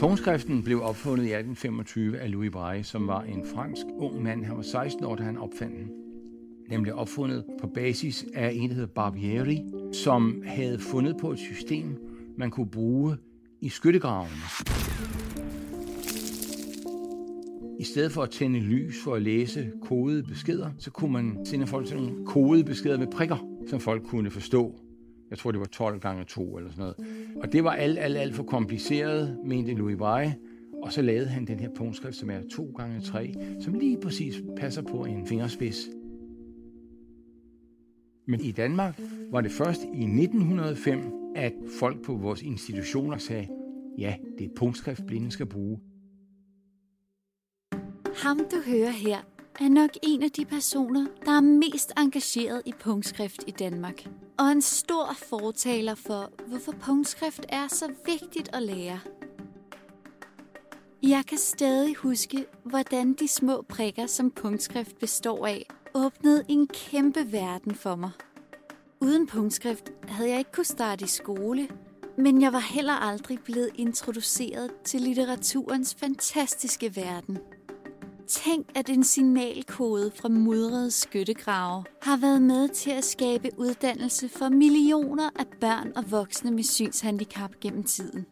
Punktskriften blev opfundet i 1825 af Louis Braille, som var en fransk ung mand. Han var 16 år, da han opfandt den. Nemlig opfundet på basis af en, der hedder Barbieri, som havde fundet på et system, man kunne bruge i skyttegravene. I stedet for at tænde lys for at læse kodede beskeder, så kunne man sende folk sådan nogle kodede beskeder med prikker, som folk kunne forstå. Jeg tror, det var 12 gange 2 eller sådan noget. Og det var alt, alt, alt for kompliceret, mente Louis Braille. Og så lavede han den her punktskrift, som er 2 gange 3 som lige præcis passer på en fingerspids. Men i Danmark var det først i 1905, at folk på vores institutioner sagde, ja, det er punktskrift, blinde skal bruge. Ham, du hører her, er nok en af de personer, der er mest engageret i punktskrift i Danmark. Og en stor fortaler for, hvorfor punktskrift er så vigtigt at lære. Jeg kan stadig huske, hvordan de små prikker, som punktskrift består af, åbnede en kæmpe verden for mig. Uden punktskrift havde jeg ikke kunnet starte i skole, men jeg var heller aldrig blevet introduceret til litteraturens fantastiske verden. Tænk, at en signalkode fra mudrede skyttegrave har været med til at skabe uddannelse for millioner af børn og voksne med synshandicap gennem tiden.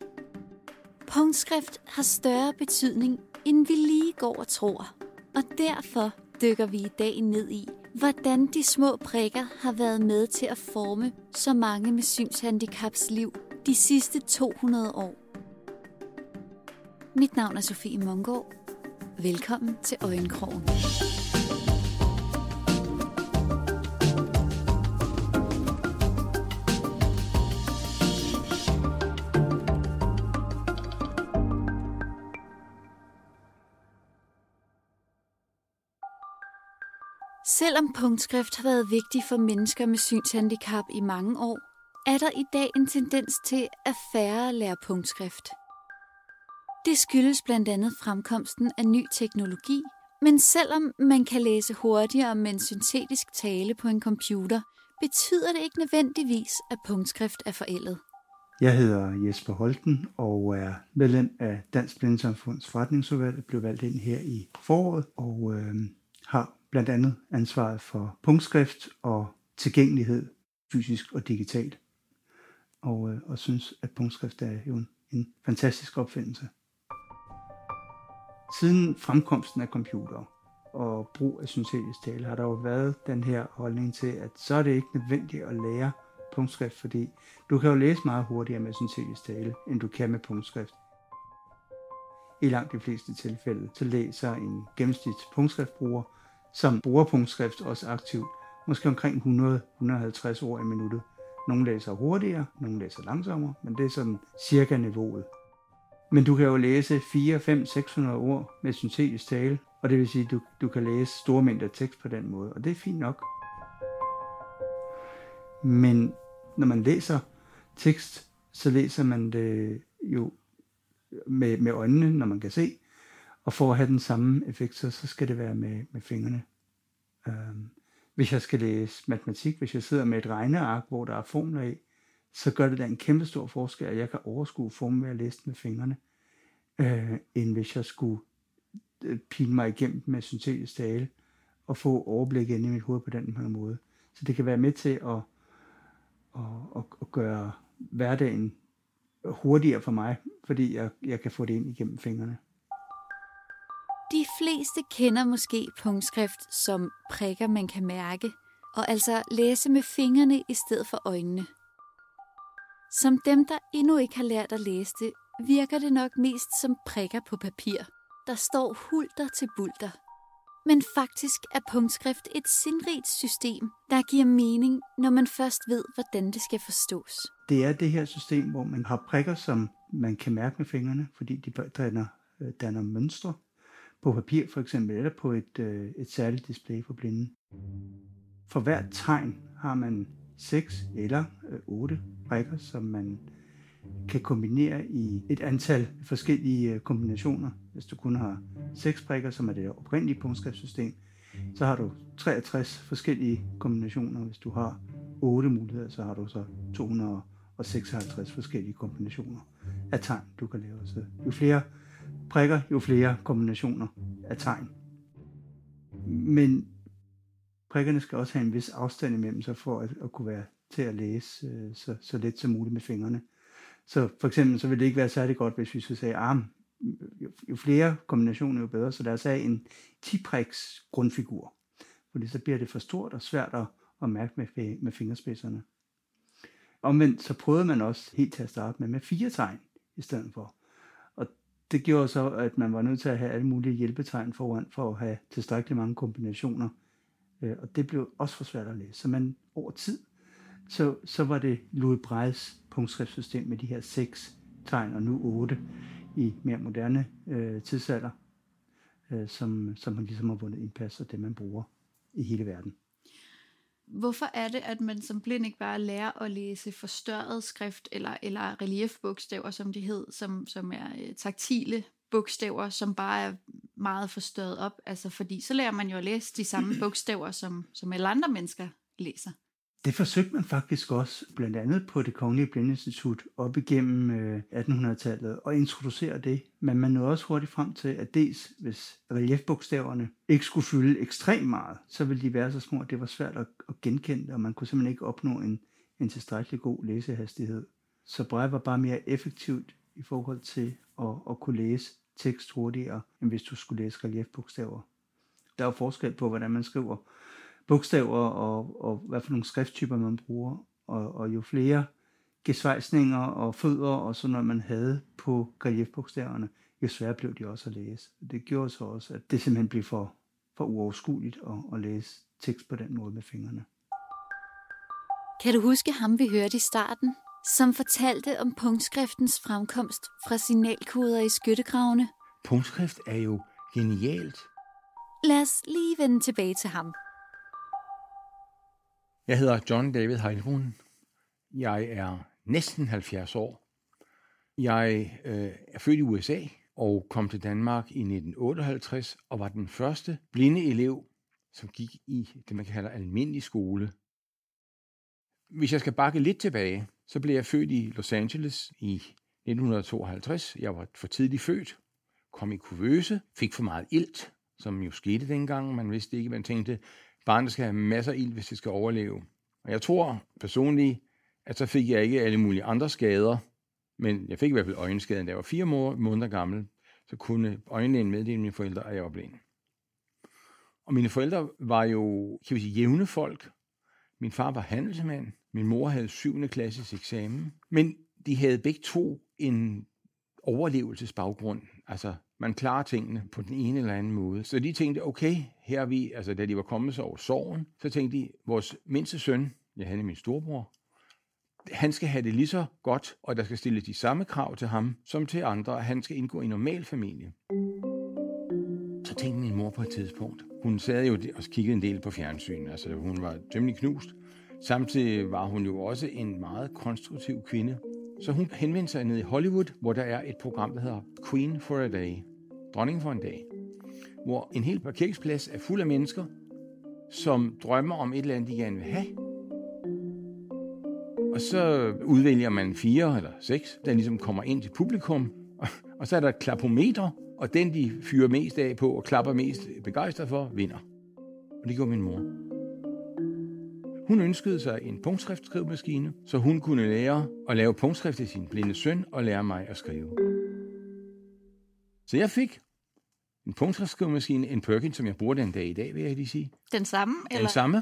Punktskrift har større betydning, end vi lige går og tror. Og derfor dykker vi i dag ned i, hvordan de små prikker har været med til at forme så mange med synshandicaps liv de sidste 200 år. Mit navn er Sofie Mungård. Velkommen til Øjenkrogen. Selvom punktskrift har været vigtig for mennesker med synshandicap i mange år, er der i dag en tendens til, at færre lærer punktskrift. Det skyldes blandt andet fremkomsten af ny teknologi, men selvom man kan læse hurtigere med en syntetisk tale på en computer, betyder det ikke nødvendigvis, at punktskrift er forældet. Jeg hedder Jesper Holten og er medlem af Dansk Blindesamfunds forretningsudvalg, blev valgt ind her i foråret og øh, har blandt andet ansvaret for punktskrift og tilgængelighed fysisk og digitalt. Og, øh, og synes, at punktskrift er jo en, en fantastisk opfindelse. Siden fremkomsten af computer og brug af syntetisk tale, har der jo været den her holdning til, at så er det ikke nødvendigt at lære punktskrift, fordi du kan jo læse meget hurtigere med syntetisk tale, end du kan med punktskrift. I langt de fleste tilfælde, så læser en gennemsnits punktskriftbruger, som bruger punktskrift også aktivt, måske omkring 100-150 ord i minuttet. Nogle læser hurtigere, nogle læser langsommere, men det er sådan cirka niveauet. Men du kan jo læse 4, 5, 600 ord med syntetisk tale, og det vil sige, at du, du kan læse store mængder tekst på den måde, og det er fint nok. Men når man læser tekst, så læser man det jo med, med øjnene, når man kan se, og for at have den samme effekt, så, så skal det være med, med fingrene. Øhm, hvis jeg skal læse matematik, hvis jeg sidder med et regneark, hvor der er formler i, så gør det da en kæmpe stor forskel, at jeg kan overskue formen ved at læse med fingrene, øh, end hvis jeg skulle øh, pine mig igennem med syntetisk tale og få overblik ind i mit hoved på den her måde. Så det kan være med til at, at, at, at gøre hverdagen hurtigere for mig, fordi jeg, jeg kan få det ind igennem fingrene. De fleste kender måske punktskrift som prikker, man kan mærke, og altså læse med fingrene i stedet for øjnene. Som dem, der endnu ikke har lært at læse det, virker det nok mest som prikker på papir, der står hulter til bulter. Men faktisk er punktskrift et sindrigt system, der giver mening, når man først ved, hvordan det skal forstås. Det er det her system, hvor man har prikker, som man kan mærke med fingrene, fordi de danner, øh, danner mønstre på papir for eksempel, eller på et, øh, et særligt display for blinde. For hvert tegn har man 6 eller øh, 8 brikker, som man kan kombinere i et antal forskellige øh, kombinationer. Hvis du kun har 6 brikker, som er det oprindelige punktskriftssystem, så har du 63 forskellige kombinationer. Hvis du har 8 muligheder, så har du så 256 forskellige kombinationer af tegn, du kan lave. Så jo flere prikker, jo flere kombinationer af tegn. Men prikkerne skal også have en vis afstand imellem sig for at, at kunne være til at læse øh, så, så let som muligt med fingrene. Så for eksempel så vil det ikke være særlig godt, hvis vi så sagde, arm. jo, jo flere kombinationer, jo bedre. Så lad os have en 10-priks grundfigur. Fordi så bliver det for stort og svært at, at mærke med, med fingerspidserne. Omvendt så prøvede man også helt til at starte med med fire tegn i stedet for. Og det gjorde så, at man var nødt til at have alle mulige hjælpetegn foran for at have tilstrækkeligt mange kombinationer. Øh, og det blev også for svært at læse. Så man over tid, så, så var det Louis Brailles punktskriftssystem med de her seks tegn, og nu otte i mere moderne øh, tidsalder, øh, som, som man ligesom har vundet indpas, og det man bruger i hele verden. Hvorfor er det, at man som blind ikke bare lærer at læse forstørret skrift, eller, eller reliefbogstaver, som de hed, som, som er øh, taktile bogstaver, som bare er meget forstørret op? Altså, fordi så lærer man jo at læse de samme bogstaver, som, som alle andre mennesker læser. Det forsøgte man faktisk også, blandt andet på det Kongelige Blindinstitut op igennem 1800-tallet, øh, at introducere det. Men man nåede også hurtigt frem til, at dels hvis reliefbogstaverne ikke skulle fylde ekstremt meget, så ville de være så små, at det var svært at, genkende, og man kunne simpelthen ikke opnå en, en tilstrækkelig god læsehastighed. Så Braille var bare mere effektivt i forhold til at, at kunne læse tekst hurtigere, end hvis du skulle læse reliefbogstaver. Der er jo forskel på, hvordan man skriver bogstaver og, og hvad for nogle skrifttyper man bruger. Og, og jo flere gesvejsninger og fødder og sådan noget man havde på reliefbogstaverne, jo sværere blev de også at læse. Det gjorde så også, at det simpelthen blev for, for uoverskueligt at, at læse tekst på den måde med fingrene. Kan du huske ham, vi hørte i starten, som fortalte om punktskriftens fremkomst fra signalkoder i skyttegravene? Punktskrift er jo genialt. Lad os lige vende tilbage til ham. Jeg hedder John David Heilrun. Jeg er næsten 70 år. Jeg øh, er født i USA og kom til Danmark i 1958 og var den første blinde elev, som gik i det, man kalder almindelig skole. Hvis jeg skal bakke lidt tilbage, så blev jeg født i Los Angeles i 1952. Jeg var for tidligt født, kom i kuvøse, fik for meget ilt, som jo skete dengang. Man vidste ikke, man tænkte, barnet skal have masser af ilt, hvis det skal overleve. Og jeg tror personligt, at så fik jeg ikke alle mulige andre skader, men jeg fik i hvert fald øjenskaden, da jeg var fire måneder gammel, så kunne øjenlægen meddele mine forældre, at jeg var blind. Og mine forældre var jo, kan vi sige, jævne folk. Min far var handelsmand, min mor havde 7. klasses eksamen, men de havde begge to en overlevelsesbaggrund. Altså, man klarer tingene på den ene eller anden måde. Så de tænkte, okay, her er vi, altså da de var kommet så over sorgen, så tænkte de, vores mindste søn, jeg havde min storebror, han skal have det lige så godt, og der skal stilles de samme krav til ham, som til andre, og han skal indgå i en normal familie. Så tænkte min mor på et tidspunkt. Hun sad jo og kiggede en del på fjernsyn, altså hun var temmelig knust. Samtidig var hun jo også en meget konstruktiv kvinde, så hun henvendte sig ned i Hollywood, hvor der er et program, der hedder Queen for a Day. Dronning for en dag. Hvor en hel parkeringsplads er fuld af mennesker, som drømmer om et eller andet, de gerne vil have. Og så udvælger man fire eller seks, der ligesom kommer ind til publikum. Og så er der et klapometer, og den, de fyrer mest af på og klapper mest begejstret for, vinder. Og det gjorde min mor. Hun ønskede sig en punktskriftsskrivemaskine, så hun kunne lære at lave punktskrift til sin blinde søn og lære mig at skrive. Så jeg fik en punktskriftsskrivemaskine, en Perkins, som jeg bruger den dag i dag, vil jeg lige sige. Den samme? Eller? Den samme.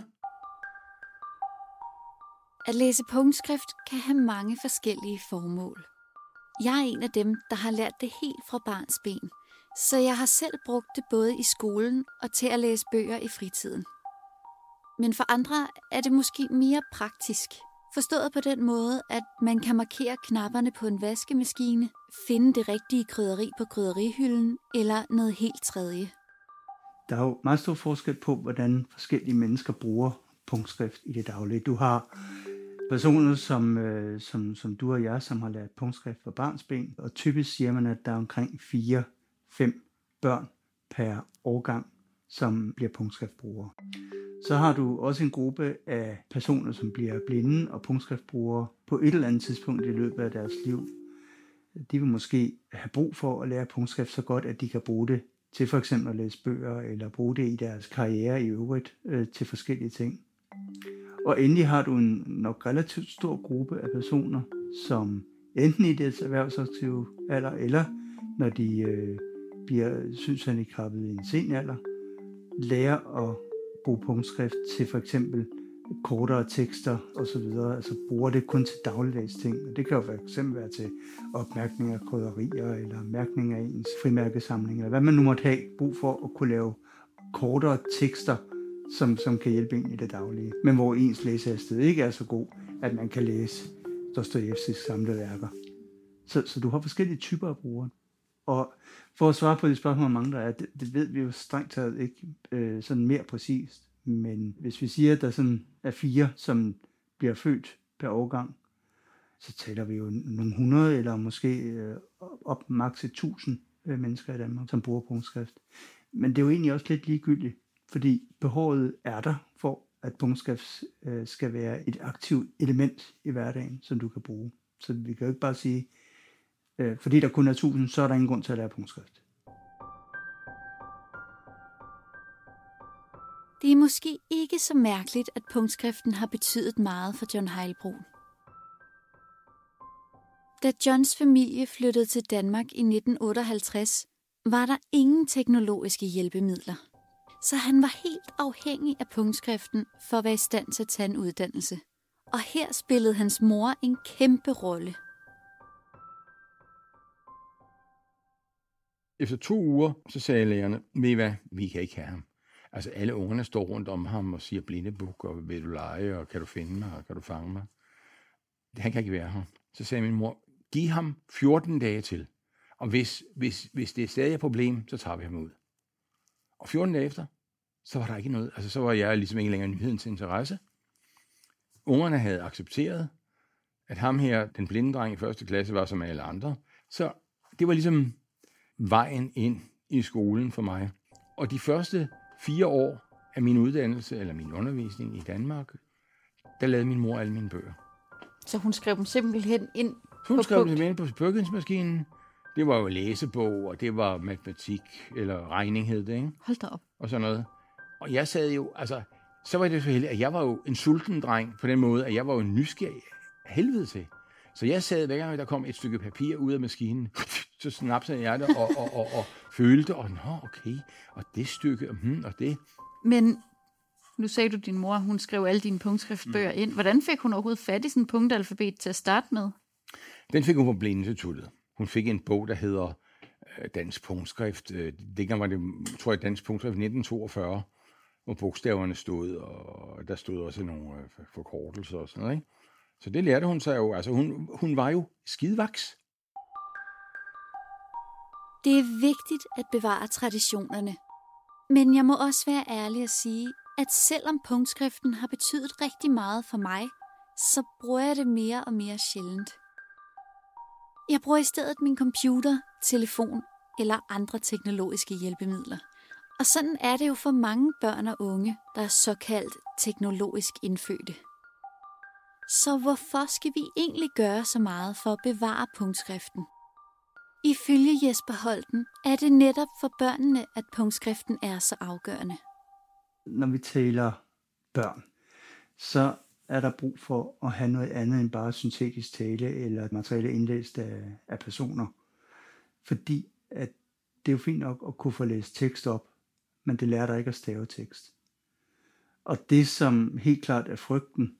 At læse punktskrift kan have mange forskellige formål. Jeg er en af dem, der har lært det helt fra barns ben, så jeg har selv brugt det både i skolen og til at læse bøger i fritiden. Men for andre er det måske mere praktisk. Forstået på den måde, at man kan markere knapperne på en vaskemaskine, finde det rigtige krydderi på krydderihylden eller noget helt tredje. Der er jo meget stor forskel på, hvordan forskellige mennesker bruger punktskrift i det daglige. Du har personer som, øh, som, som du og jeg, som har lært punktskrift for barnsben, og typisk siger man, at der er omkring 4-5 børn per årgang, som bliver punktskriftbrugere. Så har du også en gruppe af personer, som bliver blinde og punktskriftbrugere på et eller andet tidspunkt i løbet af deres liv. De vil måske have brug for at lære punktskrift så godt, at de kan bruge det til for eksempel at læse bøger, eller bruge det i deres karriere i øvrigt øh, til forskellige ting. Og endelig har du en nok relativt stor gruppe af personer, som enten i deres erhvervsaktive alder, eller når de øh, bliver synshandicappet i en sen alder, lærer at bruge punktskrift til for eksempel kortere tekster osv., altså bruger det kun til dagligdags ting. Og det kan jo for eksempel være til opmærkning af krydderier, eller mærkning af ens frimærkesamling, eller hvad man nu måtte have brug for at kunne lave kortere tekster, som, som kan hjælpe en i det daglige. Men hvor ens læsehastighed ikke er så god, at man kan læse Dostojevskis samlede værker. Så, så du har forskellige typer af brugere. Og for at svare på de spørgsmål, mange der er, det, det ved vi jo strengt taget ikke øh, sådan mere præcist. Men hvis vi siger, at der sådan er fire, som bliver født per årgang, så taler vi jo nogle hundrede, eller måske øh, op maks et tusind øh, mennesker i Danmark, som bruger punktskrift. Men det er jo egentlig også lidt ligegyldigt, fordi behovet er der for, at punktskrift øh, skal være et aktivt element i hverdagen, som du kan bruge. Så vi kan jo ikke bare sige, øh, fordi der kun er 1000, så er der ingen grund til at lære punktskrift. Det er måske ikke så mærkeligt, at punktskriften har betydet meget for John Heilbro. Da Johns familie flyttede til Danmark i 1958, var der ingen teknologiske hjælpemidler. Så han var helt afhængig af punktskriften for at være i stand til at tage en uddannelse. Og her spillede hans mor en kæmpe rolle. Efter to uger, så sagde lægerne, ved I hvad, vi kan ikke have ham. Altså alle ungerne står rundt om ham og siger blindebuk, og vil du lege, og kan du finde mig, og kan du fange mig? Han kan ikke være her. Så sagde min mor, giv ham 14 dage til. Og hvis, hvis, hvis det er stadig et problem, så tager vi ham ud. Og 14 dage efter, så var der ikke noget. Altså så var jeg ligesom ikke længere nyhedens interesse. Ungerne havde accepteret, at ham her, den blinde dreng i første klasse, var som alle andre. Så det var ligesom vejen ind i skolen for mig. Og de første fire år af min uddannelse, eller min undervisning i Danmark, der lavede min mor alle mine bøger. Så hun skrev dem simpelthen ind Hun på skrev punkt? dem ind på Perkins-maskinen. Det var jo læsebog, og det var matematik, eller regning hed det, ikke? Hold da op. og sådan noget. Og jeg sad jo, altså, så var det så heldigt, at jeg var jo en sulten dreng på den måde, at jeg var jo nysgerrig helvede til. Så jeg sad, hver gang der kom et stykke papir ud af maskinen, så snapsede jeg det og, og, og, og følte, og nå, okay, og det stykke, hmm, og det. Men nu sagde du, at din mor hun skrev alle dine punktskriftbøger Mm. ind. Hvordan fik hun overhovedet fat i sådan en punktalfabet til at starte med? Den fik hun på Blindeinstituttet. Hun fik en bog, der hedder øh, Dansk Punktskrift. Øh, Dengang var det, tror jeg, Dansk Punktskrift 1942, hvor bogstaverne stod, og der stod også nogle øh, forkortelser og sådan noget. Ikke? Så det lærte hun sig jo. Altså, hun, hun var jo skidvaks. Det er vigtigt at bevare traditionerne. Men jeg må også være ærlig at sige, at selvom punktskriften har betydet rigtig meget for mig, så bruger jeg det mere og mere sjældent. Jeg bruger i stedet min computer, telefon eller andre teknologiske hjælpemidler. Og sådan er det jo for mange børn og unge, der er såkaldt teknologisk indfødte. Så hvorfor skal vi egentlig gøre så meget for at bevare punktskriften? Ifølge Jesper Holten er det netop for børnene, at punktskriften er så afgørende. Når vi taler børn, så er der brug for at have noget andet end bare syntetisk tale eller materiale indlæst af, af personer. Fordi at det er jo fint nok at kunne få læst tekst op, men det lærer dig ikke at stave tekst. Og det, som helt klart er frygten,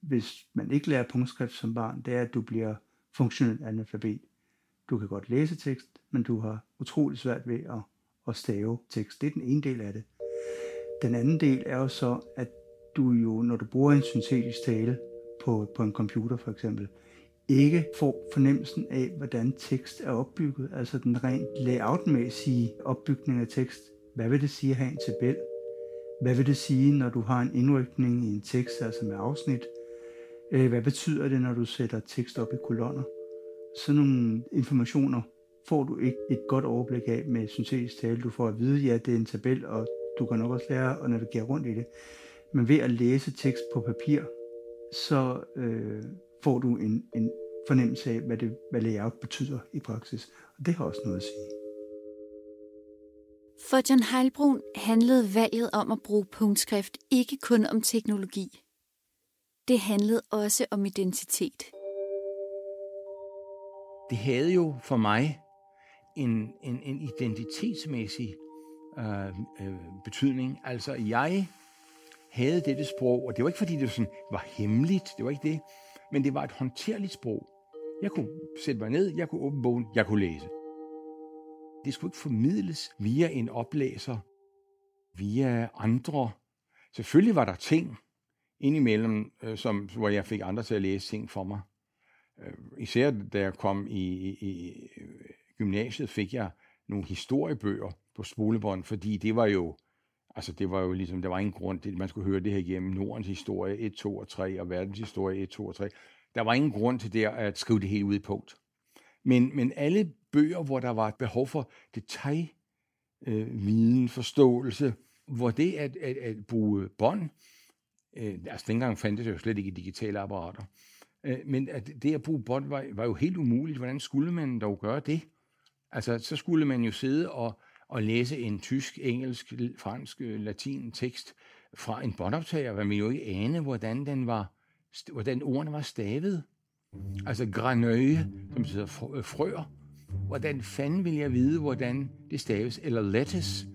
hvis man ikke lærer punktskrift som barn, det er, at du bliver funktionel analfabet. Du kan godt læse tekst, men du har utrolig svært ved at, at stave tekst. Det er den ene del af det. Den anden del er jo så, at du jo, når du bruger en syntetisk tale på, på en computer for eksempel, ikke får fornemmelsen af, hvordan tekst er opbygget, altså den rent layoutmæssige opbygning af tekst. Hvad vil det sige at have en tabel? Hvad vil det sige, når du har en indrykning i en tekst, altså med afsnit? Øh, hvad betyder det, når du sætter tekst op i kolonner? Sådan nogle informationer får du ikke et godt overblik af med syntetisk tale. Du får at vide, ja, det er en tabel, og du kan nok også lære at navigere rundt i det. Men ved at læse tekst på papir, så øh, får du en, en fornemmelse af, hvad, det, hvad layout betyder i praksis. Og det har også noget at sige. For John Heilbrun handlede valget om at bruge punktskrift ikke kun om teknologi. Det handlede også om identitet. Det havde jo for mig en, en, en identitetsmæssig øh, øh, betydning. Altså, jeg havde dette sprog, og det var ikke fordi, det sådan var hemmeligt, det var ikke det, men det var et håndterligt sprog. Jeg kunne sætte mig ned, jeg kunne åbne bogen, jeg kunne læse. Det skulle ikke formidles via en oplæser, via andre. Selvfølgelig var der ting indimellem, øh, som, hvor jeg fik andre til at læse ting for mig. Øh, især da jeg kom i, i, i gymnasiet, fik jeg nogle historiebøger på spolebånd, fordi det var jo, altså det var jo ligesom, der var ingen grund til, at man skulle høre det her igennem Nordens historie 1, 2 og 3, og verdens historie 1, 2 og 3. Der var ingen grund til der at skrive det hele ud i punkt. Men, men alle bøger, hvor der var et behov for detalj, øh, viden, forståelse, hvor det at, at, at bruge bånd, øh, altså dengang fandtes det jo slet ikke digitale apparater, øh, men at det at bruge bånd var, var jo helt umuligt. Hvordan skulle man dog gøre det? Altså, så skulle man jo sidde og, og læse en tysk, engelsk, fransk, øh, latin tekst fra en båndoptager, hvad man jo ikke ane, hvordan den var, hvordan ordene var stavet. Altså granøje, som betyder øh, frøer. Hvordan fanden vil jeg vide, hvordan det staves? Eller lettuce,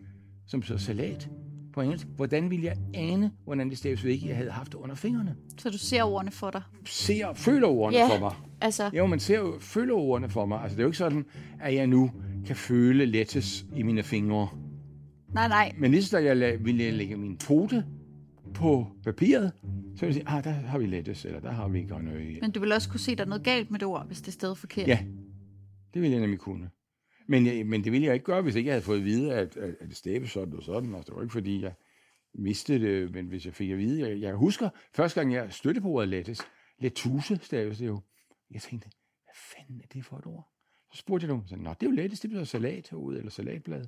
som så salat på engelsk. Hvordan vil jeg ane, hvordan det ikke jeg havde haft under fingrene? Så du ser ordene for dig? Ser, føler ordene Ja, for mig. altså- Jo, man ser føler ordene for mig. Altså, det er jo ikke sådan, at jeg nu kan føle lettuce i mine fingre. Nej, nej. Men lige så jeg ville jeg lægge min pote på papiret, så ville jeg sige, ah, der har vi lettuce, eller der har vi grønøje. Men du vil også kunne se, at der er noget galt med det ord, hvis det er stadig forkert. Ja, det ville jeg nemlig kunne. Men, jeg, men det ville jeg ikke gøre, hvis ikke jeg havde fået at vide, at, at, at det stæbe sådan og sådan. Altså, det var ikke, fordi jeg mistede det, men hvis jeg fik at vide... Jeg, jeg husker, første gang jeg støtte på ordet lettuce, lettuce staves det jo. Jeg tænkte, hvad fanden er det for et ord? Så spurgte jeg dem, så, Nå, det er jo lettuce, det betyder salat herude, eller salatblad.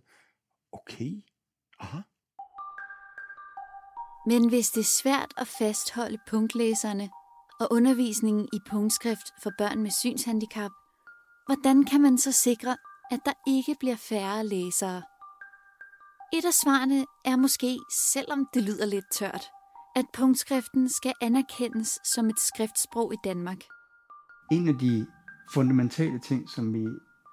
Okay, aha. Men hvis det er svært at fastholde punktlæserne og undervisningen i punktskrift for børn med synshandicap, hvordan kan man så sikre, at der ikke bliver færre læsere? Et af svarene er måske, selvom det lyder lidt tørt, at punktskriften skal anerkendes som et skriftsprog i Danmark. En af de fundamentale ting, som vi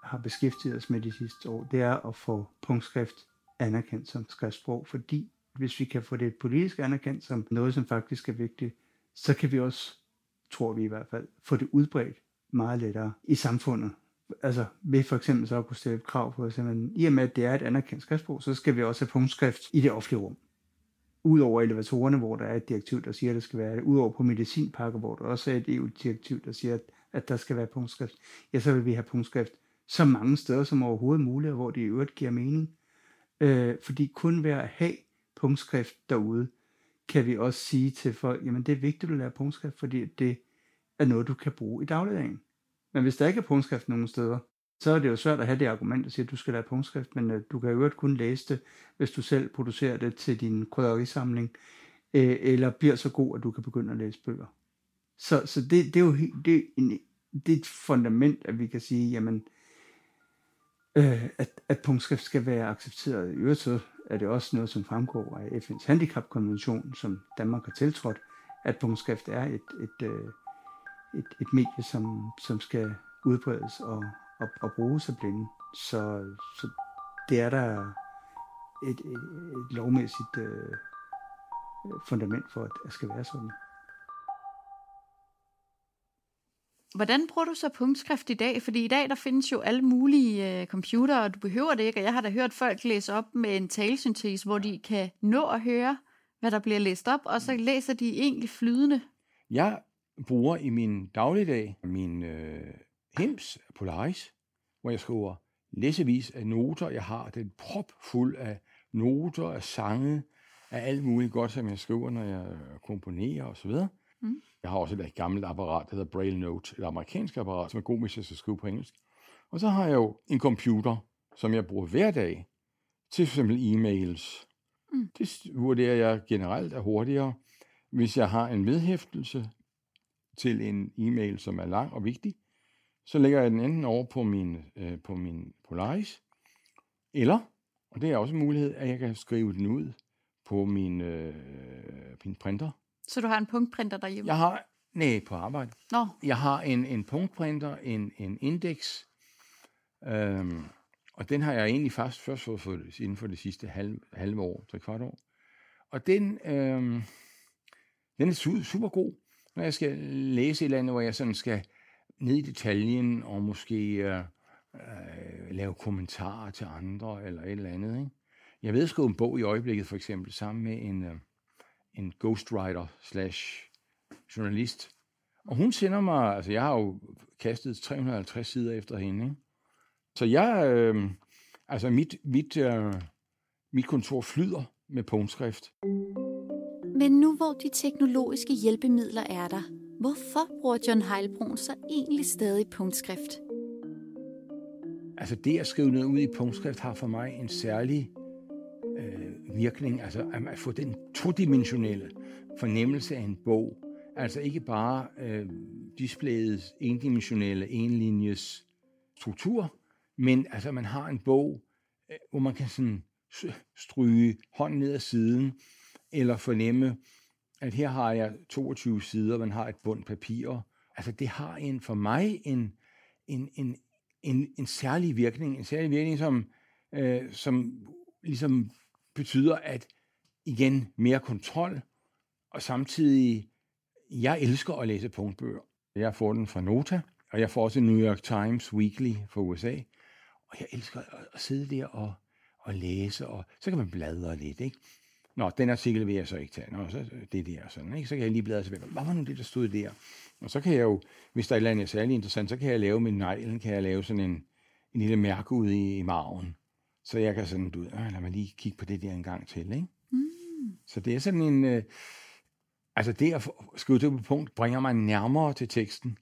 har beskæftiget os med de sidste år, det er at få punktskrift anerkendt som skriftsprog, fordi hvis vi kan få det politisk anerkendt som noget, som faktisk er vigtigt, så kan vi også, tror vi i hvert fald, få det udbredt meget lettere i samfundet. Altså ved for eksempel så at kunne stille et krav på, at i og med, at det er et anerkendt skriftsprog, så skal vi også have punktskrift i det offentlige rum. Udover elevatorerne, hvor der er et direktiv, der siger, at det skal være det. Udover på medicinpakker, hvor der også er et EU-direktiv, der siger, at, at der skal være punktskrift. Ja, så vil vi have punktskrift så mange steder som overhovedet muligt, og hvor det i øvrigt giver mening. Øh, fordi kun ved at have punktskrift derude, kan vi også sige til folk, jamen det er vigtigt at lærer punktskrift, fordi det er noget, du kan bruge i dagligdagen. Men hvis der ikke er punktskrift nogen steder, så er det jo svært at have det argument, at sige, at du skal have punktskrift, men øh, du kan jo øvrigt kun læse det, hvis du selv producerer det til din krydderisamling, øh, eller bliver så god, at du kan begynde at læse bøger. Så, så det, det er jo helt- det er, en, det er et fundament, at vi kan sige, jamen, øh, at, at punktskrift skal være accepteret. I øvrigt så er det også noget, som fremgår af FN's handicapkonvention, som Danmark har tiltrådt, at punktskrift er et, et, øh, et, et medie, som, som skal udbredes og, og, og bruges af blinde. Så, så det er der et, et, et lovmæssigt øh, fundament for, at det skal være sådan. Hvordan bruger du så punktskrift i dag? Fordi i dag der findes jo alle mulige øh, computere, og du behøver det ikke. Og jeg har da hørt folk læse op med en talesyntese, hvor de kan nå at høre, hvad der bliver læst op, og så læser de egentlig flydende. Jeg bruger i min dagligdag min øh, Hems Polaris, hvor jeg skriver læsevis af noter. Jeg har den prop fuld af noter, af sange, af alt muligt godt, som jeg skriver, når jeg øh, komponerer osv. Mm. Jeg har også et gammelt apparat, der hedder Braille Note, et amerikansk apparat, som er god, hvis jeg skal skrive på engelsk. Og så har jeg jo en computer, som jeg bruger hver dag, til f.eks. e-mails, Mm. Det vurderer jeg generelt er hurtigere, hvis jeg har en vedhæftelse til en e-mail, som er lang og vigtig, så lægger jeg den enten over på min, øh, på min Polaris, eller, og det er også en mulighed, at jeg kan skrive den ud på min, øh, min printer. Så du har en punktprinter derhjemme? Jeg har, nej, på arbejde. Nå. Jeg har en, en punktprinter, en, en index, øhm, og den har jeg egentlig først, først fået for, inden for det sidste halve, halve år, tre kvart år. Og den, øhm, den er super god, når jeg skal læse et eller andet, hvor jeg sådan skal ned i detaljen og måske øh, øh lave kommentarer til andre eller et eller andet. Ikke? Jeg ved skrive en bog i øjeblikket for eksempel sammen med en, øh, en ghostwriter slash journalist. Og hun sender mig, altså jeg har jo kastet 350 sider efter hende. Ikke? Så jeg, øh, altså mit, mit, øh, mit kontor flyder med punktskrift. Men nu hvor de teknologiske hjælpemidler er der, hvorfor bruger John Heilbrun så egentlig stadig punktskrift? Altså det at skrive noget ud i punktskrift har for mig en særlig øh, virkning, altså at få den todimensionelle fornemmelse af en bog. Altså ikke bare øh, displayets endimensionelle, enlinjes struktur, men altså man har en bog, øh, hvor man kan sådan stryge hånden ned ad siden, eller fornemme, at her har jeg 22 sider, man har et bundt papir. Altså det har en for mig en, en, en, en, en særlig virkning, en særlig virkning, som, øh, som ligesom betyder, at igen mere kontrol, og samtidig, jeg elsker at læse punktbøger. Jeg får den fra Nota, og jeg får også New York Times Weekly fra USA, og jeg elsker at sidde der og, og læse, og så kan man bladre lidt, ikke? Nå, den artikel vil jeg så ikke tage. Nå, så det der sådan, ikke? Så kan jeg lige bladre tilbage. Hvad var nu det, der stod der? Og så kan jeg jo, hvis der er et eller andet særligt interessant, så kan jeg lave med neglen, kan jeg lave sådan en, en lille mærke ude i, i maven. Så jeg kan sådan, du lad mig lige kigge på det der en gang til, ikke? Mm. Så det er sådan en, øh, altså det at skrive det på punkt, bringer mig nærmere til teksten.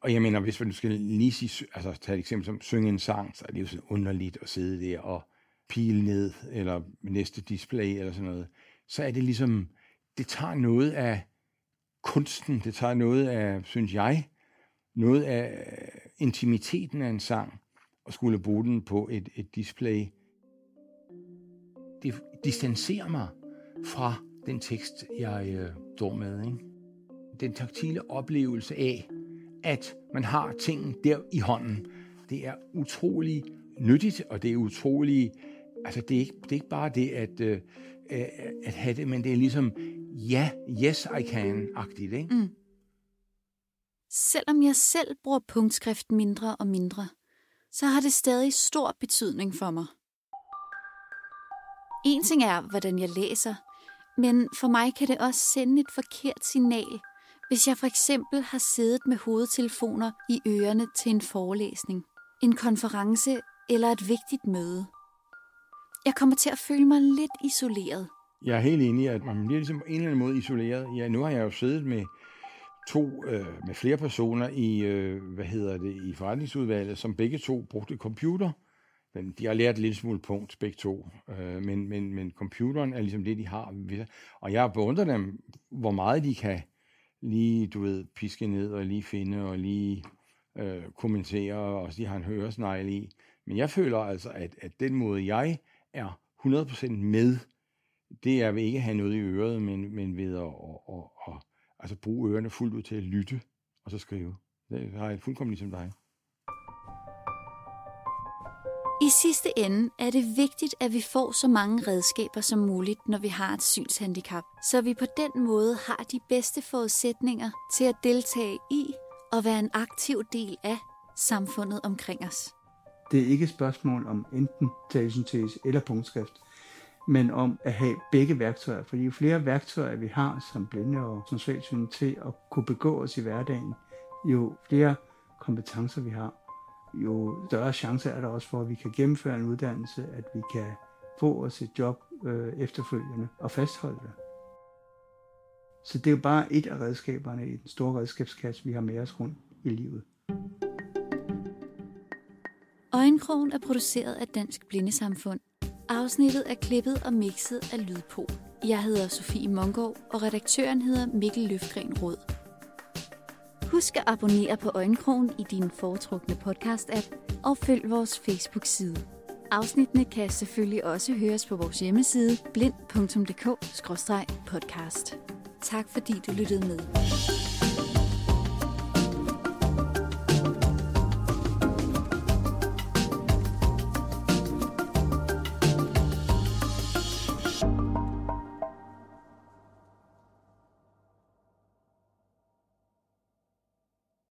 Og jeg mener, hvis man skal lige sige, altså tage et eksempel som synge en sang, så er det jo sådan underligt at sidde der og pil ned, eller næste display, eller sådan noget, så er det ligesom, det tager noget af kunsten, det tager noget af, synes jeg, noget af øh, intimiteten af en sang, og skulle bruge den på et, et display. Det distancerer mig fra den tekst, jeg øh, står med. Ikke? Den taktile oplevelse af, at man har ting der i hånden, det er utrolig nyttigt, og det er utrolig altså det er ikke, det er ikke bare det at, øh, øh, at have det, men det er ligesom, ja, yes I can-agtigt, ikke? Mm. Selvom jeg selv bruger punktskrift mindre og mindre, så har det stadig stor betydning for mig. En ting er, hvordan jeg læser, men for mig kan det også sende et forkert signal, hvis jeg for eksempel har siddet med hovedtelefoner i ørerne til en forelæsning, en konference eller et vigtigt møde. Jeg kommer til at føle mig lidt isoleret. Jeg er helt enig i, at man bliver ligesom på en eller anden måde isoleret. Ja, nu har jeg jo siddet med to, øh, med flere personer i, øh, hvad hedder det, i forretningsudvalget, som begge to brugte computer. Men de har lært lidt smule punkt, begge to. Øh, men, men, men computeren er ligesom det, de har. Og jeg beundrer dem, hvor meget de kan lige, du ved, piske ned og lige finde og lige øh, kommentere, og de har en høresnegl i. Men jeg føler altså, at, at den måde, jeg er 100% med, det er ved ikke at have noget i øret, men, men ved at, at, at, at, altså bruge ørerne fuldt ud til at lytte og så skrive. Det har jeg fuldkommen ligesom dig. I sidste ende er det vigtigt, at vi får så mange redskaber som muligt, når vi har et synshandicap, så vi på den måde har de bedste forudsætninger til at deltage i og være en aktiv del af samfundet omkring os. Det er ikke et spørgsmål om enten talesyntese eller punktskrift, men om at have begge værktøjer. Fordi jo flere værktøjer vi har som blinde og som svagsynet til at kunne begå os i hverdagen, jo flere kompetencer vi har, jo større chance er der også for, at vi kan gennemføre en uddannelse, at vi kan få os et job øh, efterfølgende og fastholde det. Så det er jo bare et af redskaberne i den store redskabskasse, vi har med os rundt i livet. Øjenkrogen er produceret af Dansk Blindesamfund. Afsnittet er klippet og mixet af Lydpo. Jeg hedder Sofie Mongård, og redaktøren hedder Mikkel Løfgren Råd. Husk at abonnere på Øjenkrogen i din foretrukne podcast-app, og følg vores Facebook-side. Afsnittene kan selvfølgelig også høres på vores hjemmeside blind.dk-podcast. Tak fordi du lyttede med.